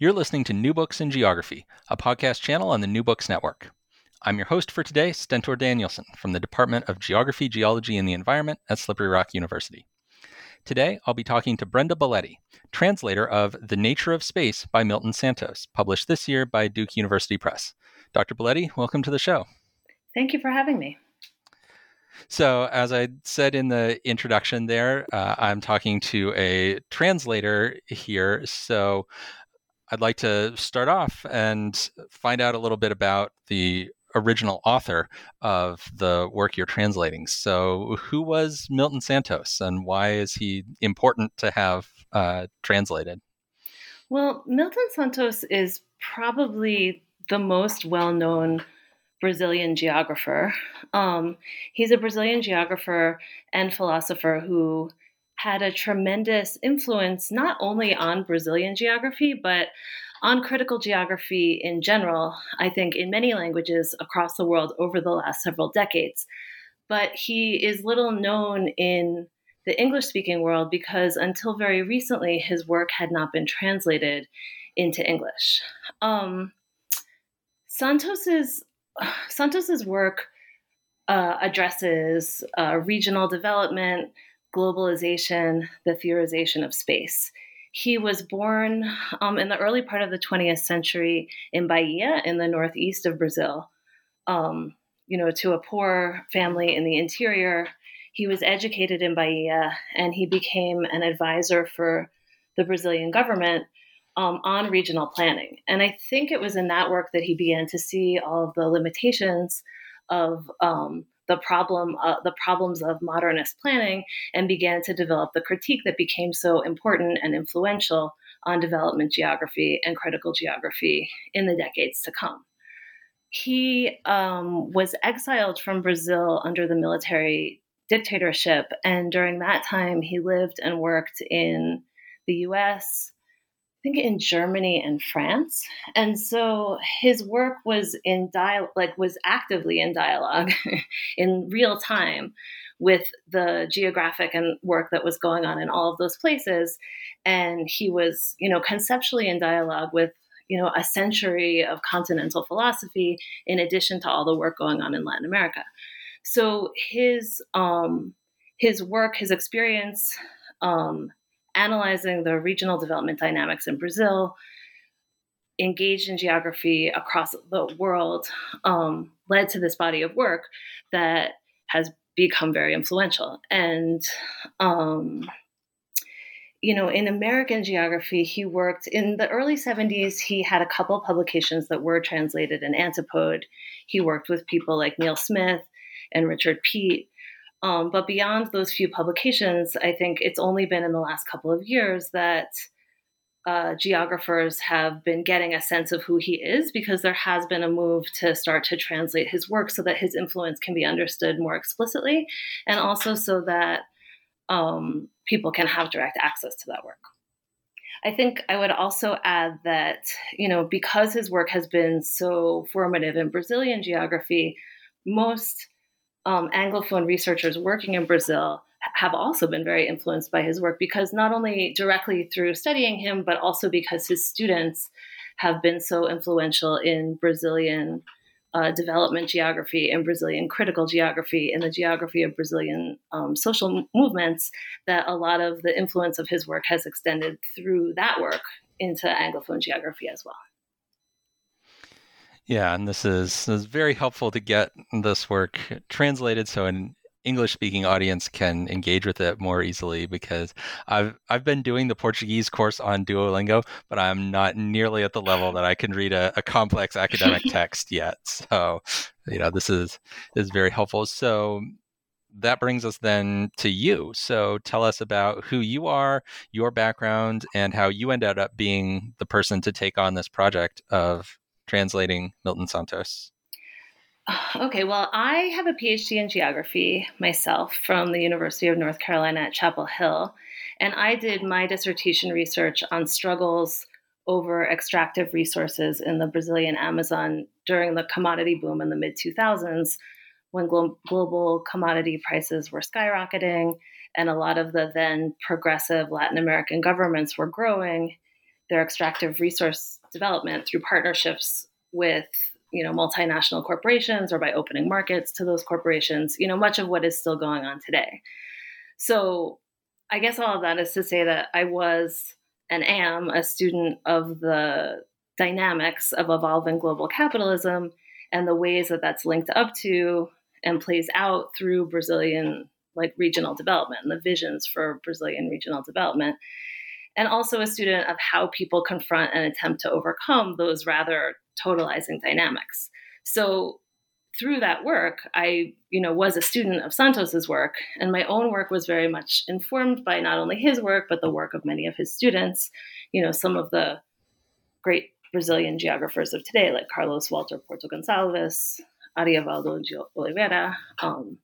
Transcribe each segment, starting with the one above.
You're listening to New Books in Geography, a podcast channel on the New Books Network. I'm your host for today, Stentor Danielson from the Department of Geography, Geology, and the Environment at Slippery Rock University. Today, I'll be talking to Brenda Baletti, translator of The Nature of Space by Milton Santos, published this year by Duke University Press. Dr. Baletti, welcome to the show. Thank you for having me. So, as I said in the introduction there, uh, I'm talking to a translator here. So, I'd like to start off and find out a little bit about the original author of the work you're translating. So, who was Milton Santos and why is he important to have uh, translated? Well, Milton Santos is probably the most well known Brazilian geographer. Um, he's a Brazilian geographer and philosopher who had a tremendous influence not only on Brazilian geography, but on critical geography in general, I think, in many languages across the world over the last several decades. But he is little known in the English speaking world because until very recently, his work had not been translated into English. Um, Santos's, Santos's work uh, addresses uh, regional development, globalization, the theorization of space. He was born um, in the early part of the 20th century in Bahia, in the northeast of Brazil. Um, you know, to a poor family in the interior. He was educated in Bahia, and he became an advisor for the Brazilian government um, on regional planning. And I think it was in that work that he began to see all of the limitations of um, the problem uh, the problems of modernist planning and began to develop the critique that became so important and influential on development geography and critical geography in the decades to come. He um, was exiled from Brazil under the military dictatorship, and during that time, he lived and worked in the US, think in Germany and France. And so his work was in dial like was actively in dialogue in real time with the geographic and work that was going on in all of those places. And he was, you know, conceptually in dialogue with you know a century of continental philosophy in addition to all the work going on in Latin America. So his um, his work, his experience, um, analyzing the regional development dynamics in Brazil, engaged in geography across the world, um, led to this body of work that has become very influential. And, um, you know, in American geography, he worked in the early 70s. He had a couple publications that were translated in Antipode. He worked with people like Neil Smith and Richard Peet. Um, but beyond those few publications, I think it's only been in the last couple of years that uh, geographers have been getting a sense of who he is because there has been a move to start to translate his work so that his influence can be understood more explicitly and also so that um, people can have direct access to that work. I think I would also add that, you know, because his work has been so formative in Brazilian geography, most um, Anglophone researchers working in Brazil have also been very influenced by his work because not only directly through studying him, but also because his students have been so influential in Brazilian uh, development geography and Brazilian critical geography and the geography of Brazilian um, social movements that a lot of the influence of his work has extended through that work into Anglophone geography as well. Yeah, and this is, this is very helpful to get this work translated so an English speaking audience can engage with it more easily because I've I've been doing the Portuguese course on Duolingo, but I'm not nearly at the level that I can read a, a complex academic text yet. So, you know, this is is very helpful. So that brings us then to you. So tell us about who you are, your background, and how you ended up being the person to take on this project of translating Milton Santos? Okay, well, I have a PhD in geography myself from the University of North Carolina at Chapel Hill. And I did my dissertation research on struggles over extractive resources in the Brazilian Amazon during the commodity boom in the mid 2000s when glo- global commodity prices were skyrocketing and a lot of the then progressive Latin American governments were growing their extractive resource development through partnerships with you know multinational corporations or by opening markets to those corporations you know much of what is still going on today. So i guess all of that is to say that i was and am a student of the dynamics of evolving global capitalism and the ways that that's linked up to and plays out through brazilian like regional development and the visions for brazilian regional development and also a student of how people confront and attempt to overcome those rather totalizing dynamics. So through that work, I, you know, was a student of Santos's work, and my own work was very much informed by not only his work but the work of many of his students. You know, some of the great Brazilian geographers of today, like Carlos Walter Porto Gonçalves, Ariovaldo de Oliveira, um,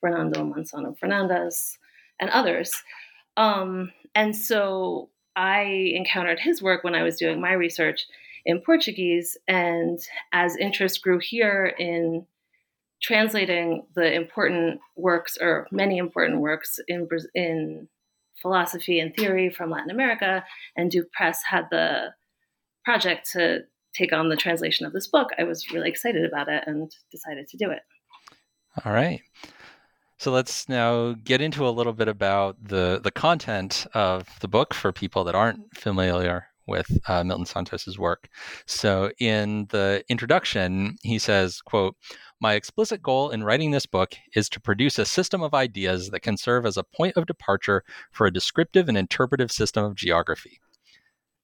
Fernando Mançano Fernandes, and others. Um, and so I encountered his work when I was doing my research in Portuguese. And as interest grew here in translating the important works, or many important works in, in philosophy and theory from Latin America, and Duke Press had the project to take on the translation of this book, I was really excited about it and decided to do it. All right. So let's now get into a little bit about the the content of the book for people that aren't familiar with uh, Milton Santos's work. So in the introduction, he says, "quote My explicit goal in writing this book is to produce a system of ideas that can serve as a point of departure for a descriptive and interpretive system of geography."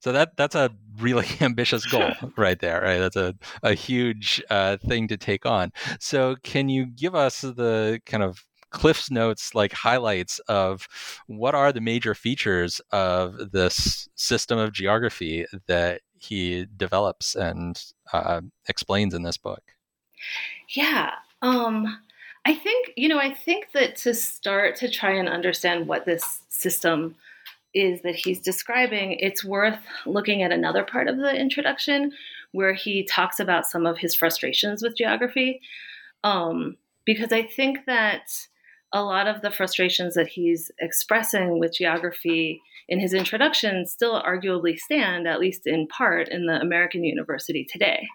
So that that's a really ambitious goal right there, right? That's a, a huge uh, thing to take on. So can you give us the kind of Cliff's notes, like highlights of what are the major features of this system of geography that he develops and uh, explains in this book. Yeah. Um, I think, you know, I think that to start to try and understand what this system is that he's describing, it's worth looking at another part of the introduction where he talks about some of his frustrations with geography. Um, because I think that a lot of the frustrations that he's expressing with geography in his introduction still arguably stand, at least in part, in the American university today.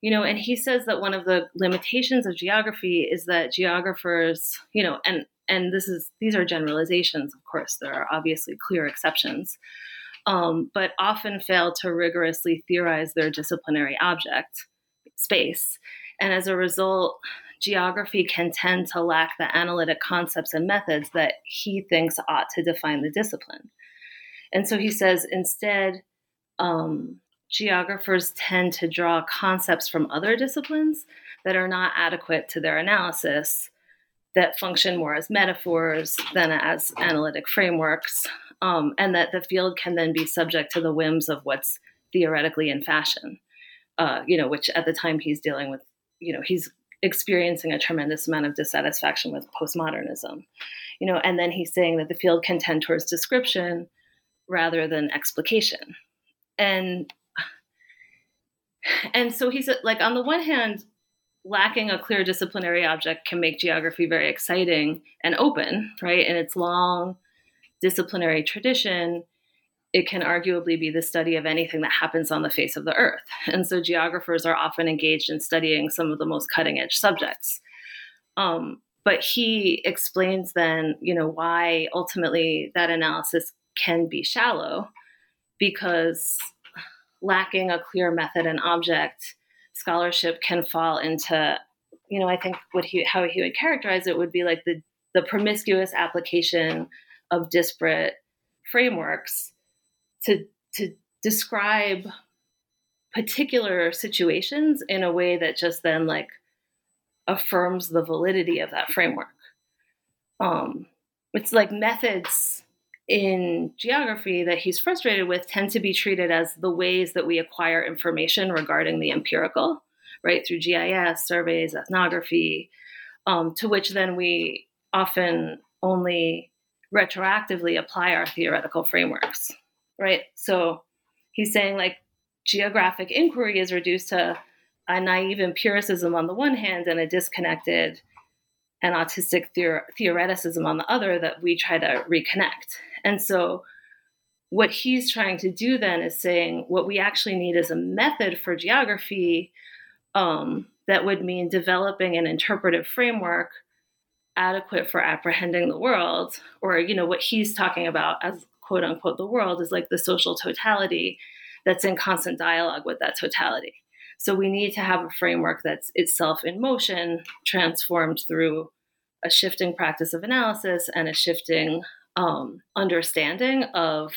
You know, and he says that one of the limitations of geography is that geographers, you know, and and this is these are generalizations, of course, there are obviously clear exceptions, um, but often fail to rigorously theorize their disciplinary object space, and as a result, geography can tend to lack the analytic concepts and methods that he thinks ought to define the discipline. And so he says instead, um, geographers tend to draw concepts from other disciplines that are not adequate to their analysis, that function more as metaphors than as analytic frameworks, um, and that the field can then be subject to the whims of what's theoretically in fashion. Uh, you know, which at the time he's dealing with, you know, he's experiencing a tremendous amount of dissatisfaction with postmodernism you know and then he's saying that the field can tend towards description rather than explication. And and so he's like on the one hand lacking a clear disciplinary object can make geography very exciting and open right? In its long disciplinary tradition it can arguably be the study of anything that happens on the face of the earth. And so geographers are often engaged in studying some of the most cutting edge subjects. Um, but he explains then, you know, why ultimately that analysis can be shallow because lacking a clear method and object, scholarship can fall into, you know, I think what he how he would characterize it would be like the the promiscuous application of disparate frameworks to to describe particular situations in a way that just then like affirms the validity of that framework. Um, it's like methods in geography that he's frustrated with tend to be treated as the ways that we acquire information regarding the empirical, right? Through GIS, surveys, ethnography, um, to which then we often only retroactively apply our theoretical frameworks, right? So he's saying like geographic inquiry is reduced to a naive empiricism on the one hand and a disconnected and autistic theor- theoreticism on the other that we try to reconnect. And so, what he's trying to do then is saying what we actually need is a method for geography um, that would mean developing an interpretive framework adequate for apprehending the world, or you know what he's talking about as quote unquote the world is like the social totality that's in constant dialogue with that totality. So we need to have a framework that's itself in motion, transformed through a shifting practice of analysis and a shifting um, understanding of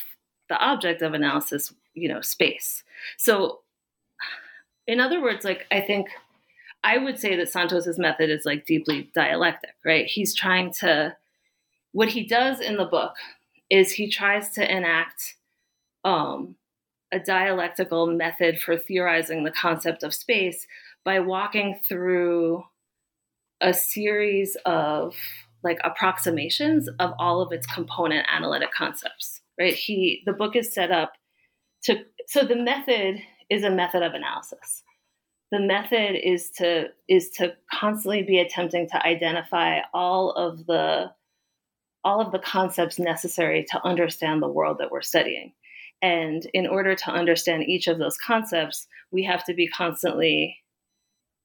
the object of analysis, you know, space. So, in other words, like I think I would say that Santos's method is like deeply dialectic, right? He's trying to what he does in the book is he tries to enact um, a dialectical method for theorizing the concept of space by walking through a series of like approximations of all of its component analytic concepts right? He the book is set up to so the method is a method of analysis. The method is to is to constantly be attempting to identify all of the all of the concepts necessary to understand the world that we're studying and in order to understand each of those concepts, we have to be constantly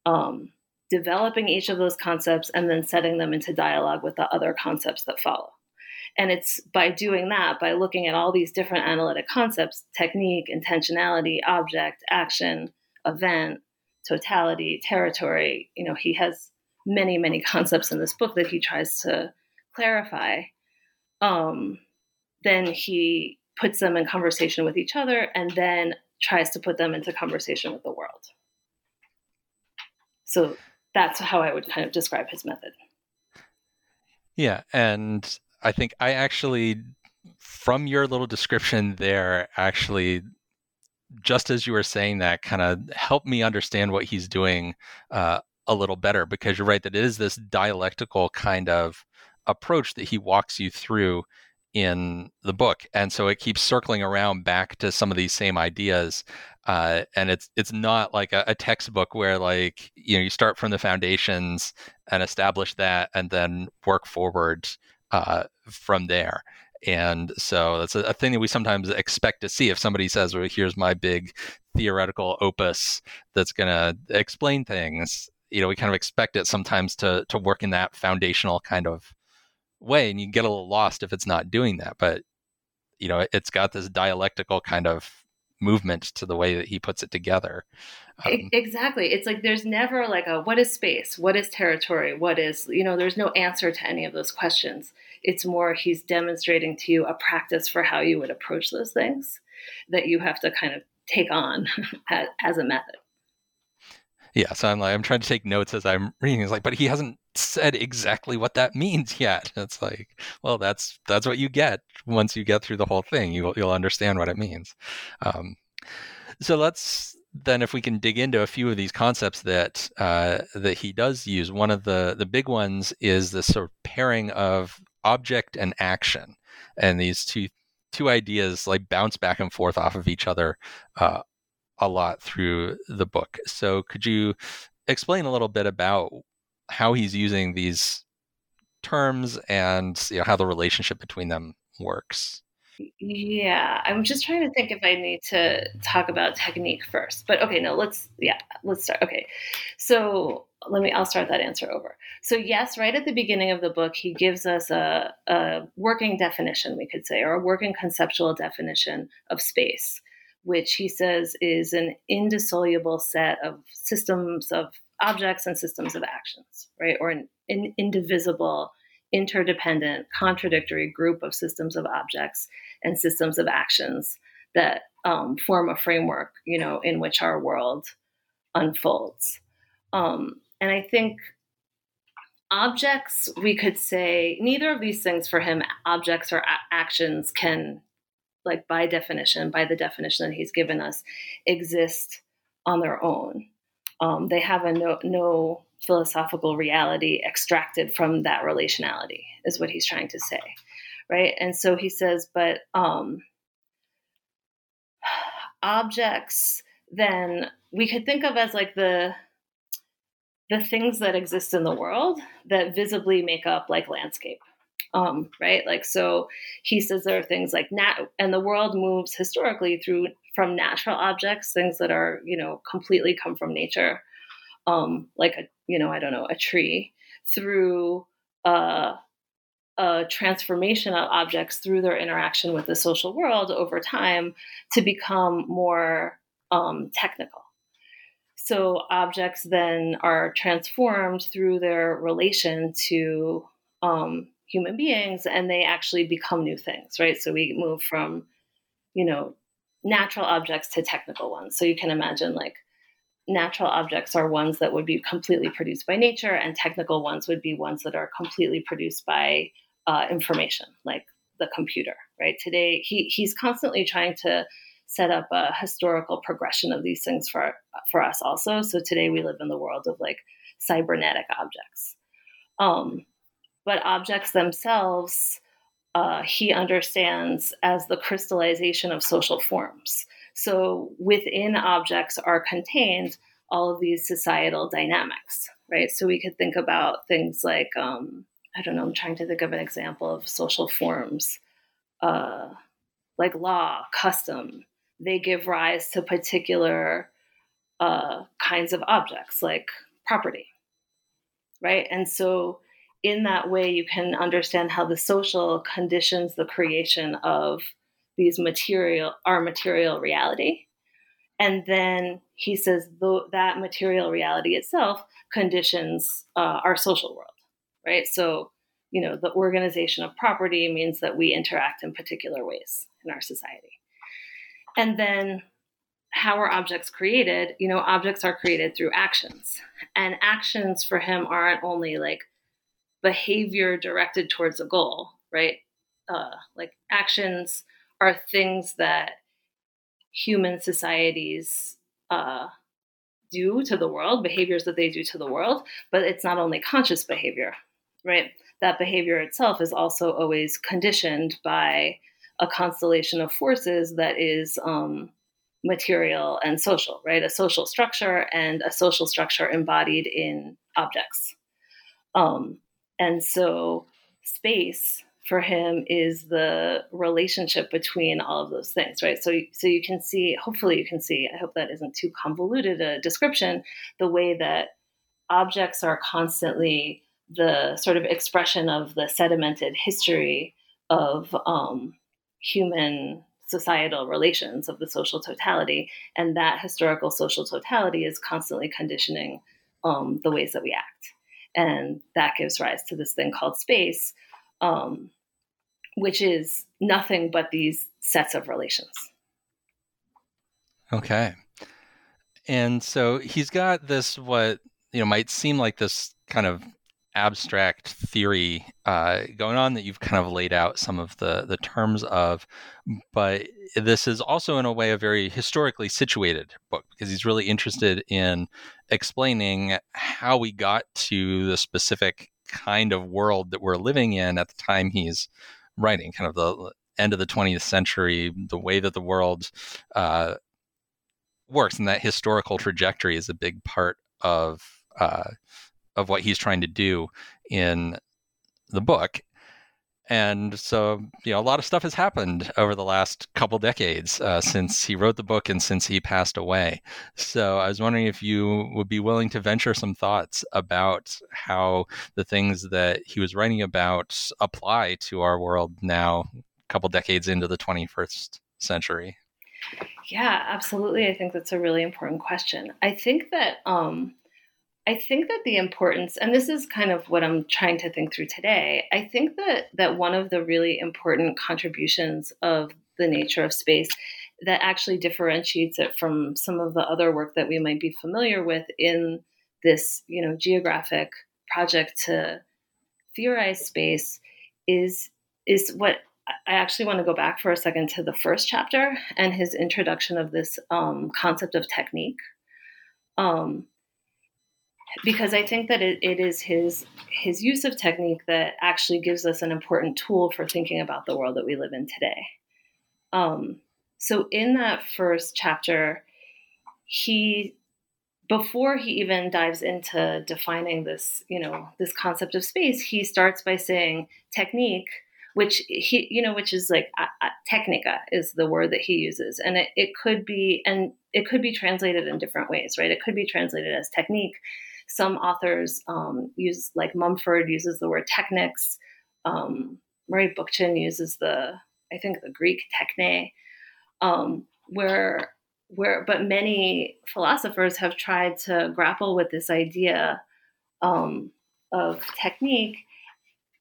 um, developing each of those concepts and then setting them into dialogue with the other concepts that follow. And it's by doing that, by looking at all these different analytic concepts technique, intentionality, object, action, event, totality, territory. You know, he has many, many concepts in this book that he tries to clarify. Um, then he puts them in conversation with each other and then tries to put them into conversation with the world. So that's how I would kind of describe his method. Yeah. And I think I actually, from your little description there, actually, just as you were saying that, kind of helped me understand what he's doing uh, a little better because you're right that it is this dialectical kind of approach that he walks you through in the book, and so it keeps circling around back to some of these same ideas. Uh, and it's it's not like a, a, textbook where like you know you start from the foundations and establish that, and then work forward uh, from there. And so that's a, a, thing that we sometimes expect to see if somebody says, "Well, here's my big theoretical opus that's going to explain things." You know, we kind of expect it sometimes to to work in that foundational kind of way and you get a little lost if it's not doing that but you know it's got this dialectical kind of movement to the way that he puts it together um, exactly it's like there's never like a what is space? What is territory? What is you know there's no answer to any of those questions. It's more he's demonstrating to you a practice for how you would approach those things that you have to kind of take on as a method yeah so i'm like i'm trying to take notes as i'm reading. It's like but he hasn't said exactly what that means yet. It's like well that's that's what you get. Once you get through the whole thing you'll, you'll understand what it means. Um, so let's then if we can dig into a few of these concepts that uh, that he does use one of the the big ones is the sort of pairing of object and action. And these two two ideas like bounce back and forth off of each other uh, a lot through the book. So could you explain a little bit about how he's using these terms and you know, how the relationship between them works? Yeah, I'm just trying to think if I need to talk about technique first. But okay, no, let's yeah, let's start. Okay. So, let me I'll start that answer over. So, yes, right at the beginning of the book, he gives us a, a working definition, we could say, or a working conceptual definition of space which he says is an indissoluble set of systems of objects and systems of actions, right? Or an, an indivisible, interdependent, contradictory group of systems of objects and systems of actions that um, form a framework, you know, in which our world unfolds. Um, and I think objects, we could say, neither of these things for him, objects or a- actions, can like by definition, by the definition that he's given us, exist on their own. Um, they have a no, no philosophical reality extracted from that relationality, is what he's trying to say, right? And so he says, but um, objects, then we could think of as like the the things that exist in the world that visibly make up like landscape um, right? Like, so he says there are things like nat, and the world moves historically through from natural objects, things that are, you know, completely come from nature, um, like a, you know, I don't know, a tree, through uh, a transformation of objects through their interaction with the social world over time to become more um, technical. So objects then are transformed through their relation to um, human beings and they actually become new things, right? So we move from, you know, natural objects to technical ones. So you can imagine like natural objects are ones that would be completely produced by nature, and technical ones would be ones that are completely produced by uh, information, like the computer, right? Today, he, he's constantly trying to set up a historical progression of these things for, for us also. So today we live in the world of like cybernetic objects. Um, but objects themselves uh, he understands as the crystallization of social forms. So within objects are contained all of these societal dynamics, right? So we could think about things like, um, I don't know, I'm trying to think of an example of social forms, uh, like law, custom. They give rise to particular uh, kinds of objects, like property, right? And so in that way, you can understand how the social conditions the creation of these material, our material reality. And then he says that material reality itself conditions uh, our social world, right? So, you know, the organization of property means that we interact in particular ways in our society. And then how are objects created? You know, objects are created through actions. And actions for him aren't only like behavior directed towards a goal, right? Uh, like actions are things that human societies uh, do to the world, behaviors that they do to the world, but it's not only conscious behavior, right? That behavior itself is also always conditioned by a constellation of forces that is um, material and social, right? A social structure and a social structure embodied in objects. Um, and so space for him is the relationship between all of those things, right? So, so you can see, hopefully, you can see. I hope that isn't too convoluted a description. The way that objects are constantly the sort of expression of the sedimented history of um, human societal relations of the social totality, and that historical social totality is constantly conditioning um, the ways that we act and that gives rise to this thing called space, um, which is nothing but these sets of relations. Okay. And so he's got this, what, you know, might seem like this kind of abstract theory uh, going on that you've kind of laid out some of the the terms of, but this is also in a way a very historically situated book because he's really interested in explaining how we got to the specific kind of world that we're living in at the time he's writing, kind of the end of the 20th century, the way that the world uh, works, and that historical trajectory is a big part of uh, of what he's trying to do in the book. And so, you know, a lot of stuff has happened over the last couple decades uh, since he wrote the book and since he passed away. So, I was wondering if you would be willing to venture some thoughts about how the things that he was writing about apply to our world now, a couple decades into the 21st century. Yeah, absolutely. I think that's a really important question. I think that um, I think that the importance, and this is kind of what I'm trying to think through today. I think that that one of the really important contributions of the nature of space that actually differentiates it from some of the other work that we might be familiar with in this, you know, geographic project to theorize space is is what I actually want to go back for a second to the first chapter and his introduction of this um, concept of technique. Um, because I think that it, it is his his use of technique that actually gives us an important tool for thinking about the world that we live in today. Um, so in that first chapter, he before he even dives into defining this, you know, this concept of space, he starts by saying technique, which he, you know, which is like uh, técnica is the word that he uses, and it, it could be, and it could be translated in different ways, right? It could be translated as technique, some authors um, use, like Mumford uses the word technics. Um, Murray Bookchin uses the, I think, the Greek techne, um, where where but many philosophers have tried to grapple with this idea um, of technique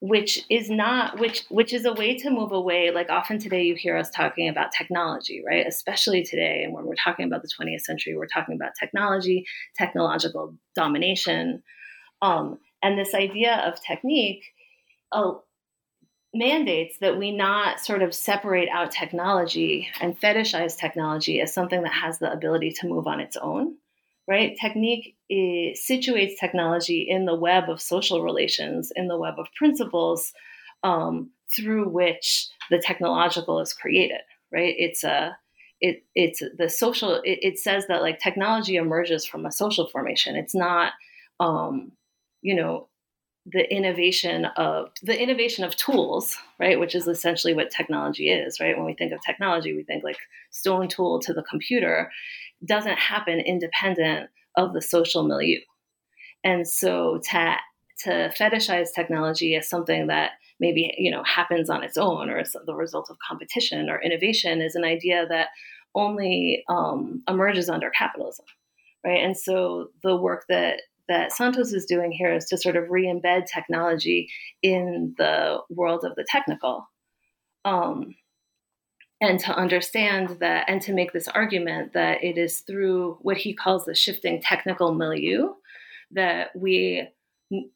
which is not which which is a way to move away like often today you hear us talking about technology right? Especially today and when we're talking about the 20th century we're talking about technology technological domination um, and this idea of technique uh, mandates that we not sort of separate out technology and fetishize technology as something that has the ability to move on its own right? Technique situates technology in the web of social relations, in the web of principles um, through which the technological is created, right? It's a it, it's the social it, it, says that like technology emerges from a social formation it's not um, you know the innovation of the innovation of tools right which is essentially what technology is right when we think of technology we think like stone tool to the computer doesn't happen independent of the social milieu. And so to to fetishize technology as something that maybe you know happens on its own or the result of competition or innovation is an idea that only um, emerges under capitalism, right? And so the work that that Santos is doing here is to sort of re-embed technology in the world of the technical. Um, and to understand that and to make this argument that it is through what he calls the shifting technical milieu that we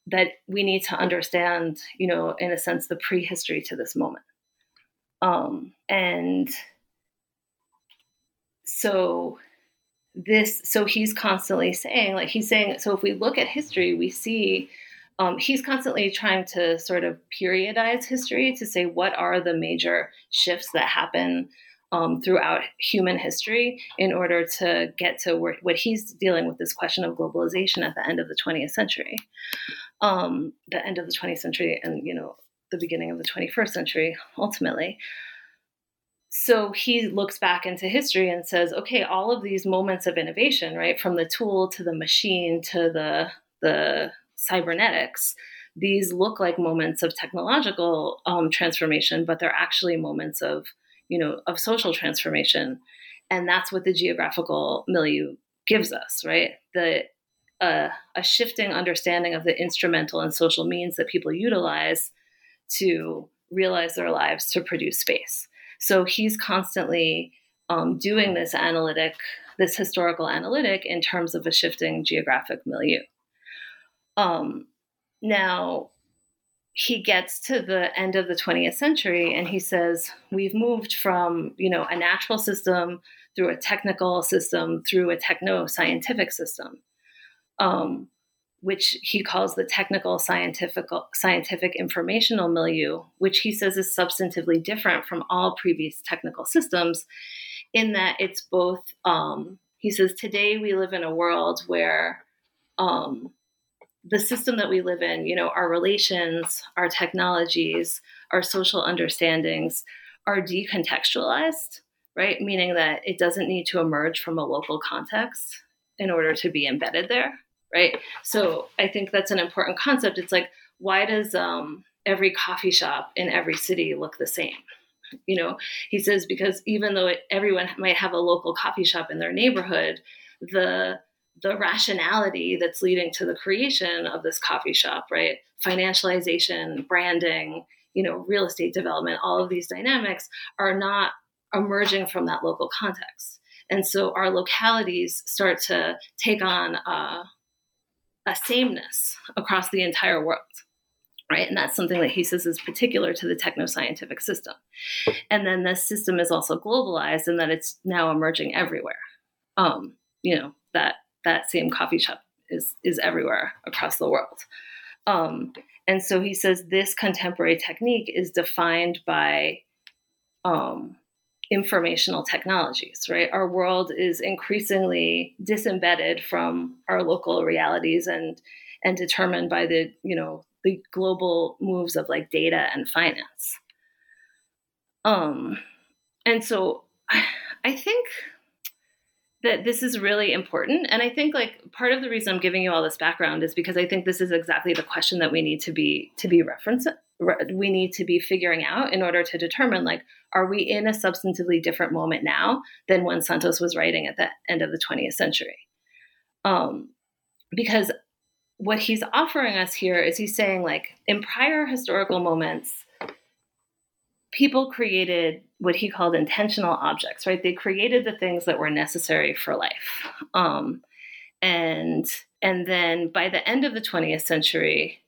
that we need to understand you know in a sense the prehistory to this moment. Um, and so this so he's constantly saying like he's saying so if we look at history we see um, he's constantly trying to sort of periodize history to say what are the major shifts that happen um, throughout human history in order to get to where, what he's dealing with this question of globalization at the end of the 20th century, um, the end of the 20th century, and you know the beginning of the 21st century ultimately. So he looks back into history and says, okay, all of these moments of innovation, right, from the tool to the machine to the the cybernetics, these look like moments of technological um, transformation, but they're actually moments of, you know, of social transformation, and that's what the geographical milieu gives us, right? The uh, a shifting understanding of the instrumental and social means that people utilize to realize their lives to produce space. So he's constantly um, doing this analytic, this historical analytic in terms of a shifting geographic milieu. Um, now, he gets to the end of the 20th century and he says, We've moved from, you know, a natural system through a technical system through a techno scientific system. Um, which he calls the technical scientific scientific informational milieu, which he says is substantively different from all previous technical systems, in that it's both. Um, he says today we live in a world where um, the system that we live in, you know, our relations, our technologies, our social understandings are decontextualized, right? Meaning that it doesn't need to emerge from a local context in order to be embedded there, right? So I think that's an important concept. It's like, why does um, every coffee shop in every city look the same, You know, he says because even though it, everyone might have a local coffee shop in their neighborhood, the the rationality that's leading to the creation of this coffee shop, right? Financialization, branding, you know, real estate development, all of these dynamics are not emerging from that local context. And so our localities start to take on a, a sameness across the entire world. Right. And that's something that he says is particular to the techno scientific system. And then this system is also globalized and that it's now emerging everywhere. Um, you know, that that same coffee shop is is everywhere across the world. Um, and so he says this contemporary technique is defined by um, informational technologies, right? Our world is increasingly disembedded from our local realities and and determined by the, you know, the global moves of like data and finance. Um and so I, I think that this is really important. And i think like part of the reason i'm giving you all this background is because i think this is exactly the question that we need to be to be referencing we need to be figuring out in order to determine like are we in a substantively different moment now than when santos was writing at the end of the 20th century? Um, because what he's offering us here is he's saying like in prior historical moments people created what he called intentional objects, right? They created the things that were necessary for life. Um, and and then by the end of the 20th century,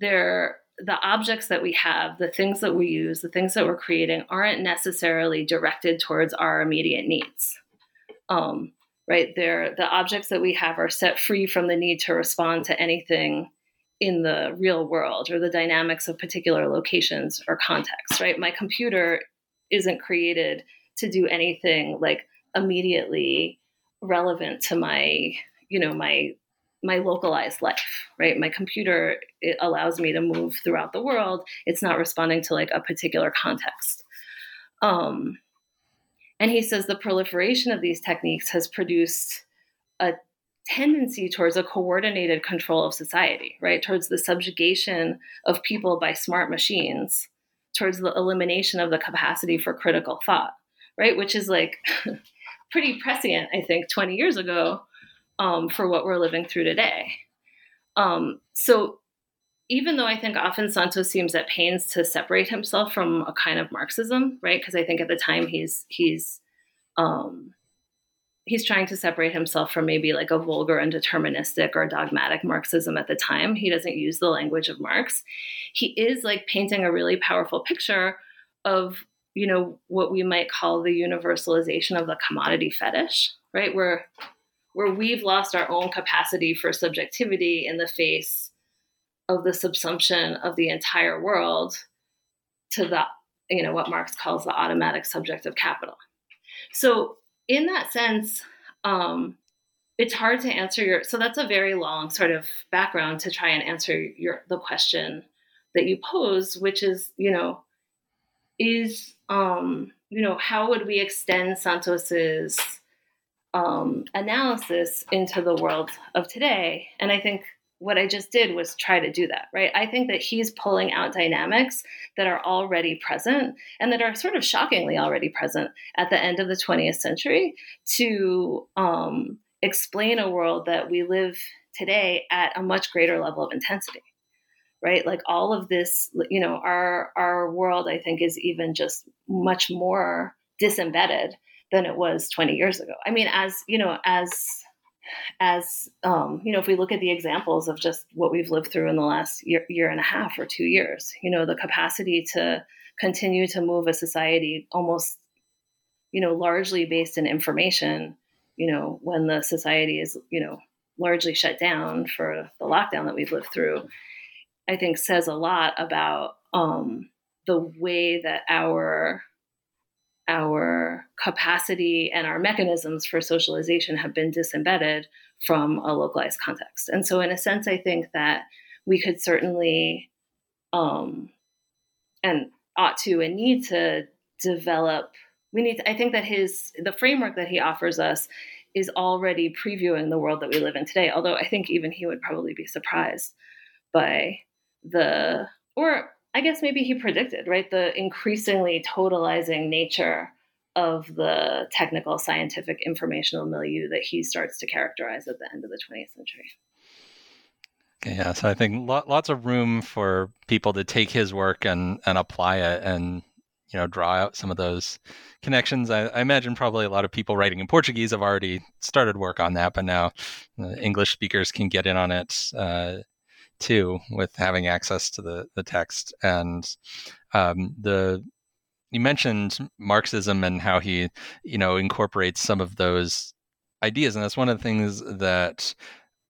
there the objects that we have, the things that we use, the things that we're creating aren't necessarily directed towards our immediate needs. Um, right? They're, the objects that we have are set free from the need to respond to anything in the real world or the dynamics of particular locations or contexts, right? My computer isn't created to do anything like immediately relevant to my, you know, my my localized life, right? My computer it allows me to move throughout the world. It's not responding to like a particular context. Um, and he says the proliferation of these techniques has produced a tendency towards a coordinated control of society, right? Towards the subjugation of people by smart machines, towards the elimination of the capacity for critical thought, right? Which is like pretty prescient, I think, 20 years ago um, for what we're living through today. Um, so even though I think often Santos seems at pains to separate himself from a kind of Marxism, right? Because I think at the time he's he's um, he's trying to separate himself from maybe like a vulgar and deterministic or dogmatic Marxism at the time. He doesn't use the language of Marx. He is like painting a really powerful picture of, you know, what we might call the universalization of the commodity fetish, right? Where where we've lost our own capacity for subjectivity in the face of the subsumption of the entire world to the, you know, what Marx calls the automatic subject of capital. So in that sense, um, it's hard to answer your. So that's a very long sort of background to try and answer your the question that you pose, which is, you know, is um, you know, how would we extend Santos's um, analysis into the world of today? And I think what I just did was try to do that, right? I think that he's pulling out dynamics that are already present and that are sort of shockingly already present at the end of the 20th century to um, explain a world that we live today at a much greater level of intensity right like all of this you know our our world i think is even just much more disembedded than it was 20 years ago i mean as you know as as um, you know, if we look at the examples of just what we've lived through in the last year, year and a half or two years, you know, the capacity to continue to move a society almost, you know, largely based in information, you know, when the society is, you know, largely shut down for the lockdown that we've lived through, I think says a lot about um, the way that our our capacity and our mechanisms for socialization have been disembedded from a localized context. And so, in a sense, I think that we could certainly um, and ought to and need to develop. We need. To, I think that his the framework that he offers us is already previewing the world that we live in today. Although I think even he would probably be surprised by the or I guess maybe he predicted, right? The increasingly totalizing nature of the technical scientific informational milieu that he starts to characterize at the end of the 20th century. Okay, yeah, so I think lots of room for people to take his work and, and apply it and you know draw out some of those connections. I, I, imagine probably a lot of people writing in Portuguese have already started work on that, but now uh, English speakers can get in on it uh, too with having access to the the text and um, the. You mentioned Marxism and how he, you know, incorporates some of those ideas, and that's one of the things that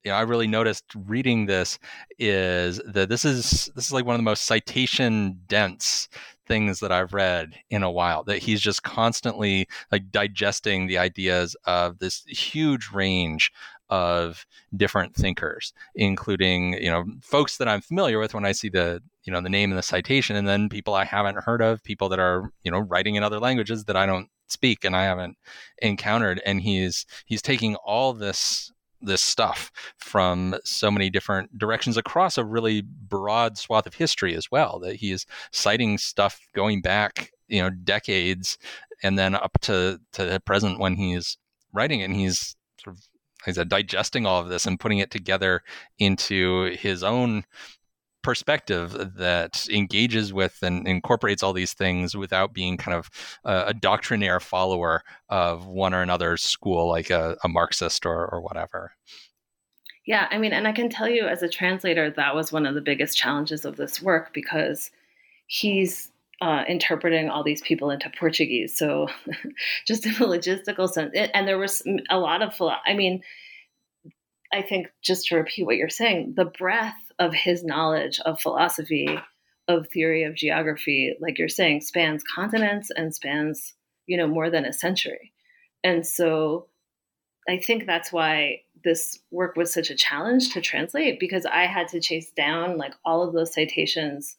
you know, I really noticed reading this is that this is this is like one of the most citation dense things that I've read in a while. That he's just constantly like digesting the ideas of this huge range of different thinkers, including you know folks that I'm familiar with when I see the you know the name and the citation, and then people I haven't heard of, people that are you know writing in other languages that I don't speak and I haven't encountered, and he's he's taking all this this stuff from so many different directions across a really broad swath of history as well that he is citing stuff going back you know decades and then up to to the present when he's writing it and he's sort of he's digesting all of this and putting it together into his own perspective that engages with and incorporates all these things without being kind of a, a doctrinaire follower of one or another school, like a, a Marxist or, or whatever. Yeah, I mean, and I can tell you as a translator, that was one of the biggest challenges of this work because he's uh, interpreting all these people into Portuguese. So, just in a logistical sense, and there was a lot of, I mean, I think just to repeat what you're saying, the breadth of his knowledge of philosophy, of theory of geography, like you're saying, spans continents and spans, you know, more than a century. And so I think that's why this work was such a challenge to translate because I had to chase down like all of those citations,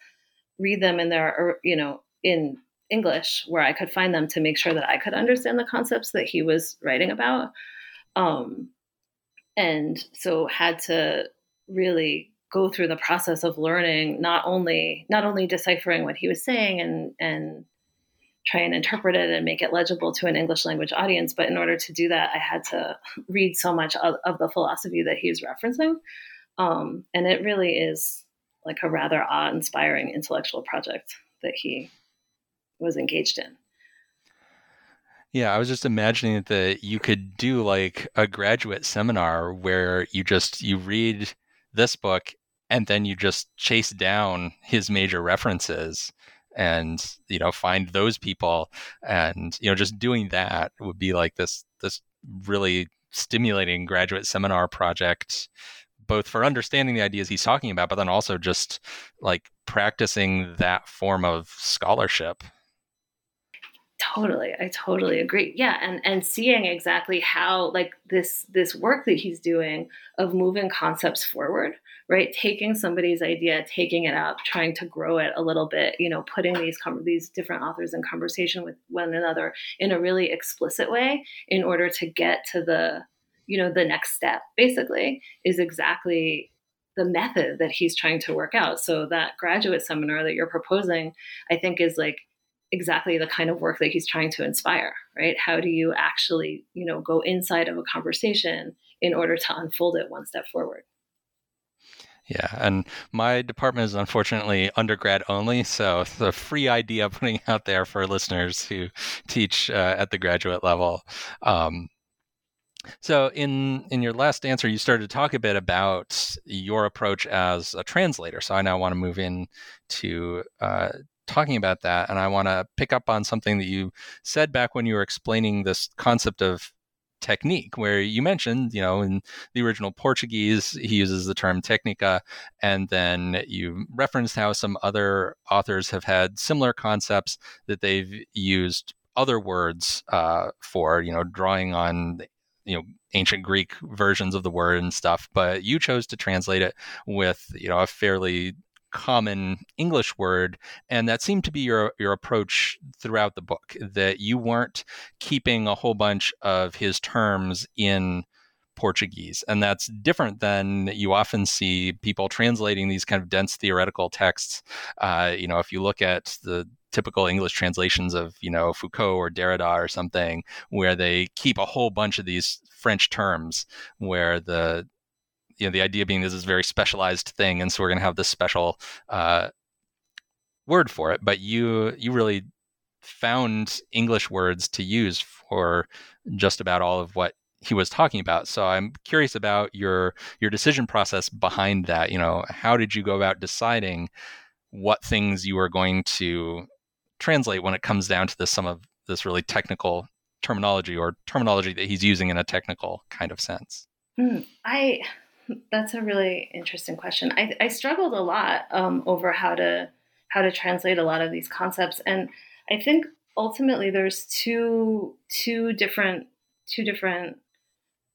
read them in their, you know, in English where I could find them to make sure that I could understand the concepts that he was writing about. Um, and so had to really go through the process of learning not only not only deciphering what he was saying and and try and interpret it and make it legible to an English language audience. But in order to do that, I had to read so much of, of the philosophy that he was referencing. Um, and it really is like a rather awe inspiring intellectual project that he was engaged in. Yeah, I was just imagining that you could do like a graduate seminar where you just you read this book and then you just chase down his major references and you know find those people and you know just doing that would be like this this really stimulating graduate seminar project both for understanding the ideas he's talking about but then also just like practicing that form of scholarship. Totally i totally agree. Yeah and and seeing exactly how like this this work that he's doing of moving concepts forward right? Taking somebody's idea taking it up trying to grow it a little bit you know putting these com- these different authors in conversation with one another in a really explicit way in order to get to the you know the next step basically is exactly the method that he's trying to work out. So that graduate seminar that you're proposing i think is like exactly the kind of work that he's trying to inspire right? How do you actually you know go inside of a conversation in order to unfold it one step forward? Yeah, and my department is unfortunately undergrad only, so the free idea putting out there for listeners who teach uh, at the graduate level. Um, so in in your last answer, you started to talk a bit about your approach as a translator. So I now want to move in to uh, talking about that, and I want to pick up on something that you said back when you were explaining this concept of technique where you mentioned you know in the original portuguese he uses the term técnica and then you referenced how some other authors have had similar concepts that they've used other words uh, for you know drawing on you know ancient greek versions of the word and stuff but you chose to translate it with you know a fairly common English word, and that seemed to be your your approach throughout the book. That you weren't keeping a whole bunch of his terms in Portuguese. And that's different than you often see people translating these kind of dense theoretical texts. Uh, you know, if you look at the typical English translations of, you know, Foucault or Derrida or something, where they keep a whole bunch of these French terms where the you know the idea being this is a very specialized thing and so we're going to have this special uh, word for it but you you really found english words to use for just about all of what he was talking about. So I'm curious about your your decision process behind that. You know, how did you go about deciding what things you were going to translate when it comes down to this some of this really technical terminology or terminology that he's using in a technical kind of sense? Hmm, I that's a really interesting question. I, I struggled a lot um, over how to how to translate a lot of these concepts, and I think ultimately there's two two different two different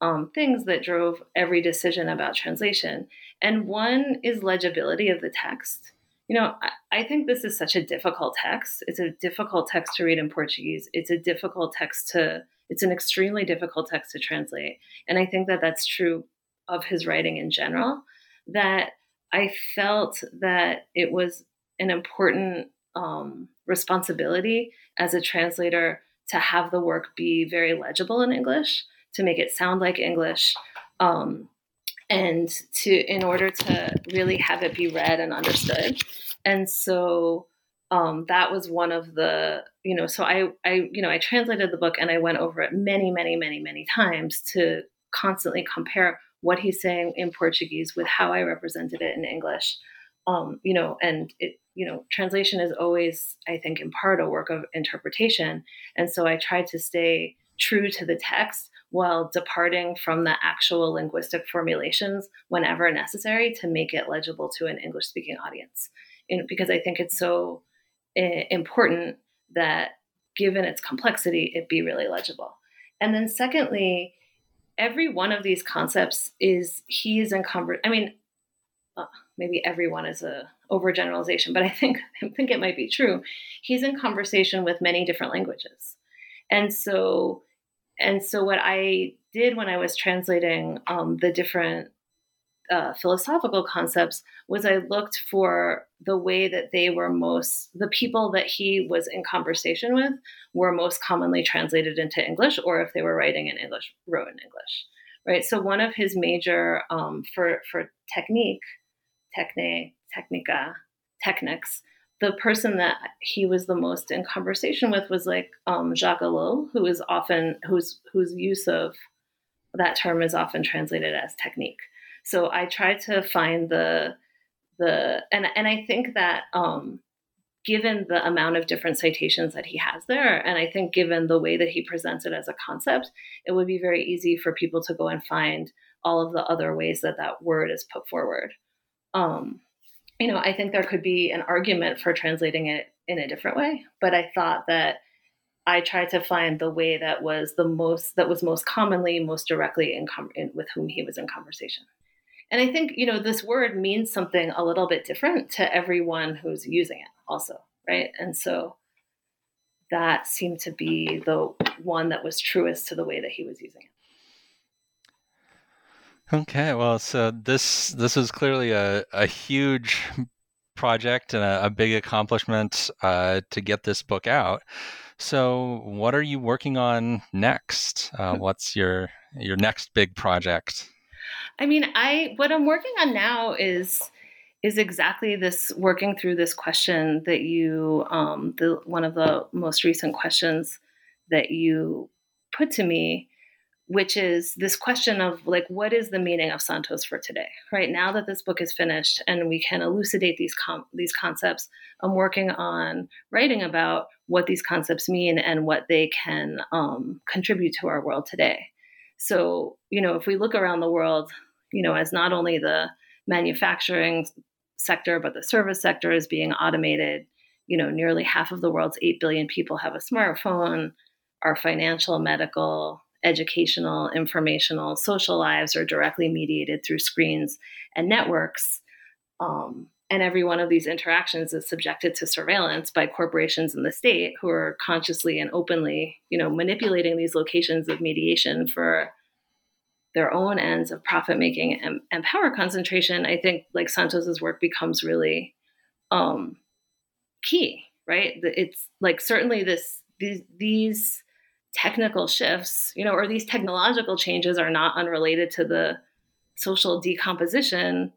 um, things that drove every decision about translation. And one is legibility of the text. You know, I, I, think this is such a difficult text. It's a difficult text to read in Portuguese. It's a difficult text to, it's an extremely difficult text to translate. And I think that that's true of his writing in general, that I felt that it was an important um, responsibility as a translator to have the work be very legible in English to make it sound like English, um, and to in order to really have it be read and understood. And so um, that was one of the you know so I I you know I translated the book and I went over it many many many many times to constantly compare what he's saying in Portuguese with how I represented it in English. Um, you know, and it, you know, translation is always, I think, in part a work of interpretation. And so I tried to stay true to the text while departing from the actual linguistic formulations whenever necessary to make it legible to an English speaking audience. And because I think it's so eh, important that given its complexity, it be really legible. And then, secondly, every one of these concepts is he is in conver- I mean, uh, maybe everyone is a overgeneralization, but I think I think it might be true. He's in conversation with many different languages, and so and so what I did when I was translating um, the different uh, philosophical concepts was I looked for the way that they were most, the people that he was in conversation with were most commonly translated into English, or if they were writing in English, wrote in English, right? So one of his major um, for for technique, techne, técnica, technics the person that he was the most in conversation with was like um, Jacques Ellul, who is often whose whose use of that term is often translated as technique. So I tried to find the the and and I think that um, given the amount of different citations that he has there, and I think given the way that he presents it as a concept, it would be very easy for people to go and find all of the other ways that that word is put forward. Um, you know, I think there could be an argument for translating it in a different way, but I thought that I tried to find the way that was the most that was most commonly, most directly in, com- in with whom he was in conversation. And I think you know this word means something a little bit different to everyone who's using it, also, right? And so that seemed to be the one that was truest to the way that he was using it. Okay, well, so this this is clearly a, a huge project and a, a big accomplishment uh, to get this book out. So, what are you working on next? Uh, hmm. what's your your next big project? I mean, I what I'm working on now is is exactly this working through this question that you um, the one of the most recent questions that you put to me which is this question of like what is the meaning of santos for today right? Now that this book is finished and we can elucidate these com- these concepts i'm working on writing about what these concepts mean and what they can um, contribute to our world today. So you know if we look around the world you know as not only the manufacturing sector but the service sector is being automated you know nearly half of the world's 8 billion people have a smartphone. Our financial medical educational, informational, social lives are directly mediated through screens and networks. Um, and every one of these interactions is subjected to surveillance by corporations in the state who are consciously and openly, you know, manipulating these locations of mediation for their own ends of profit making and, and, power concentration, I think like Santos's work becomes really um, key, right? It's like certainly this these these technical shifts, you know, or these technological changes are not unrelated to the social decomposition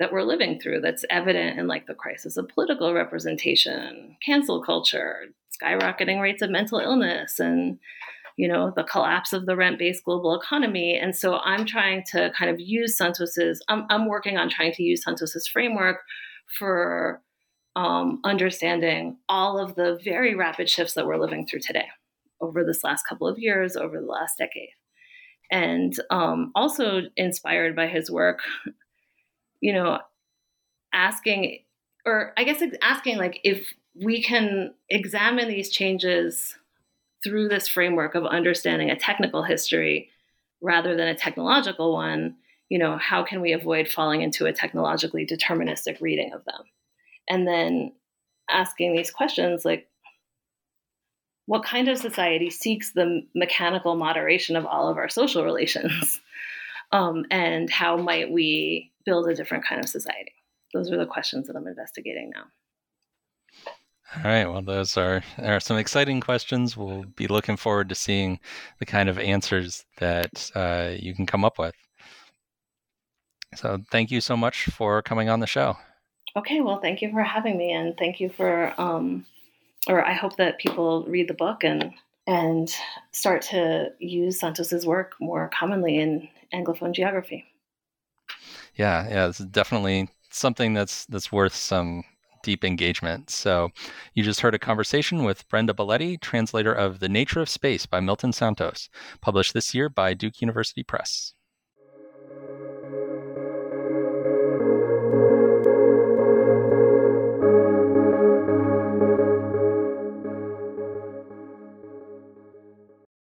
that we're living through that's evident in like the crisis of political representation, cancel culture, skyrocketing rates of mental illness and you know the collapse of the rent-based global economy. And so i'm trying to kind of use santos's i'm, I'm working on trying to use santos's framework for um, understanding all of the very rapid shifts that we're living through today over this last couple of years over the last decade and um, also inspired by his work you know, asking, or I guess asking, like, if we can examine these changes through this framework of understanding a technical history rather than a technological one, you know, how can we avoid falling into a technologically deterministic reading of them? And then asking these questions like, what kind of society seeks the mechanical moderation of all of our social relations? Um, and how might we build a different kind of society? Those are the questions that I'm investigating now. All right. Well, those are are some exciting questions. We'll be looking forward to seeing the kind of answers that uh, you can come up with. So, thank you so much for coming on the show. Okay. Well, thank you for having me, and thank you for, um, or I hope that people read the book and and start to use Santos's work more commonly in Anglophone geography. Yeah, yeah, it's definitely something that's that's worth some deep engagement. So, you just heard a conversation with Brenda Baletti, translator of The Nature of Space by Milton Santos, published this year by Duke University Press.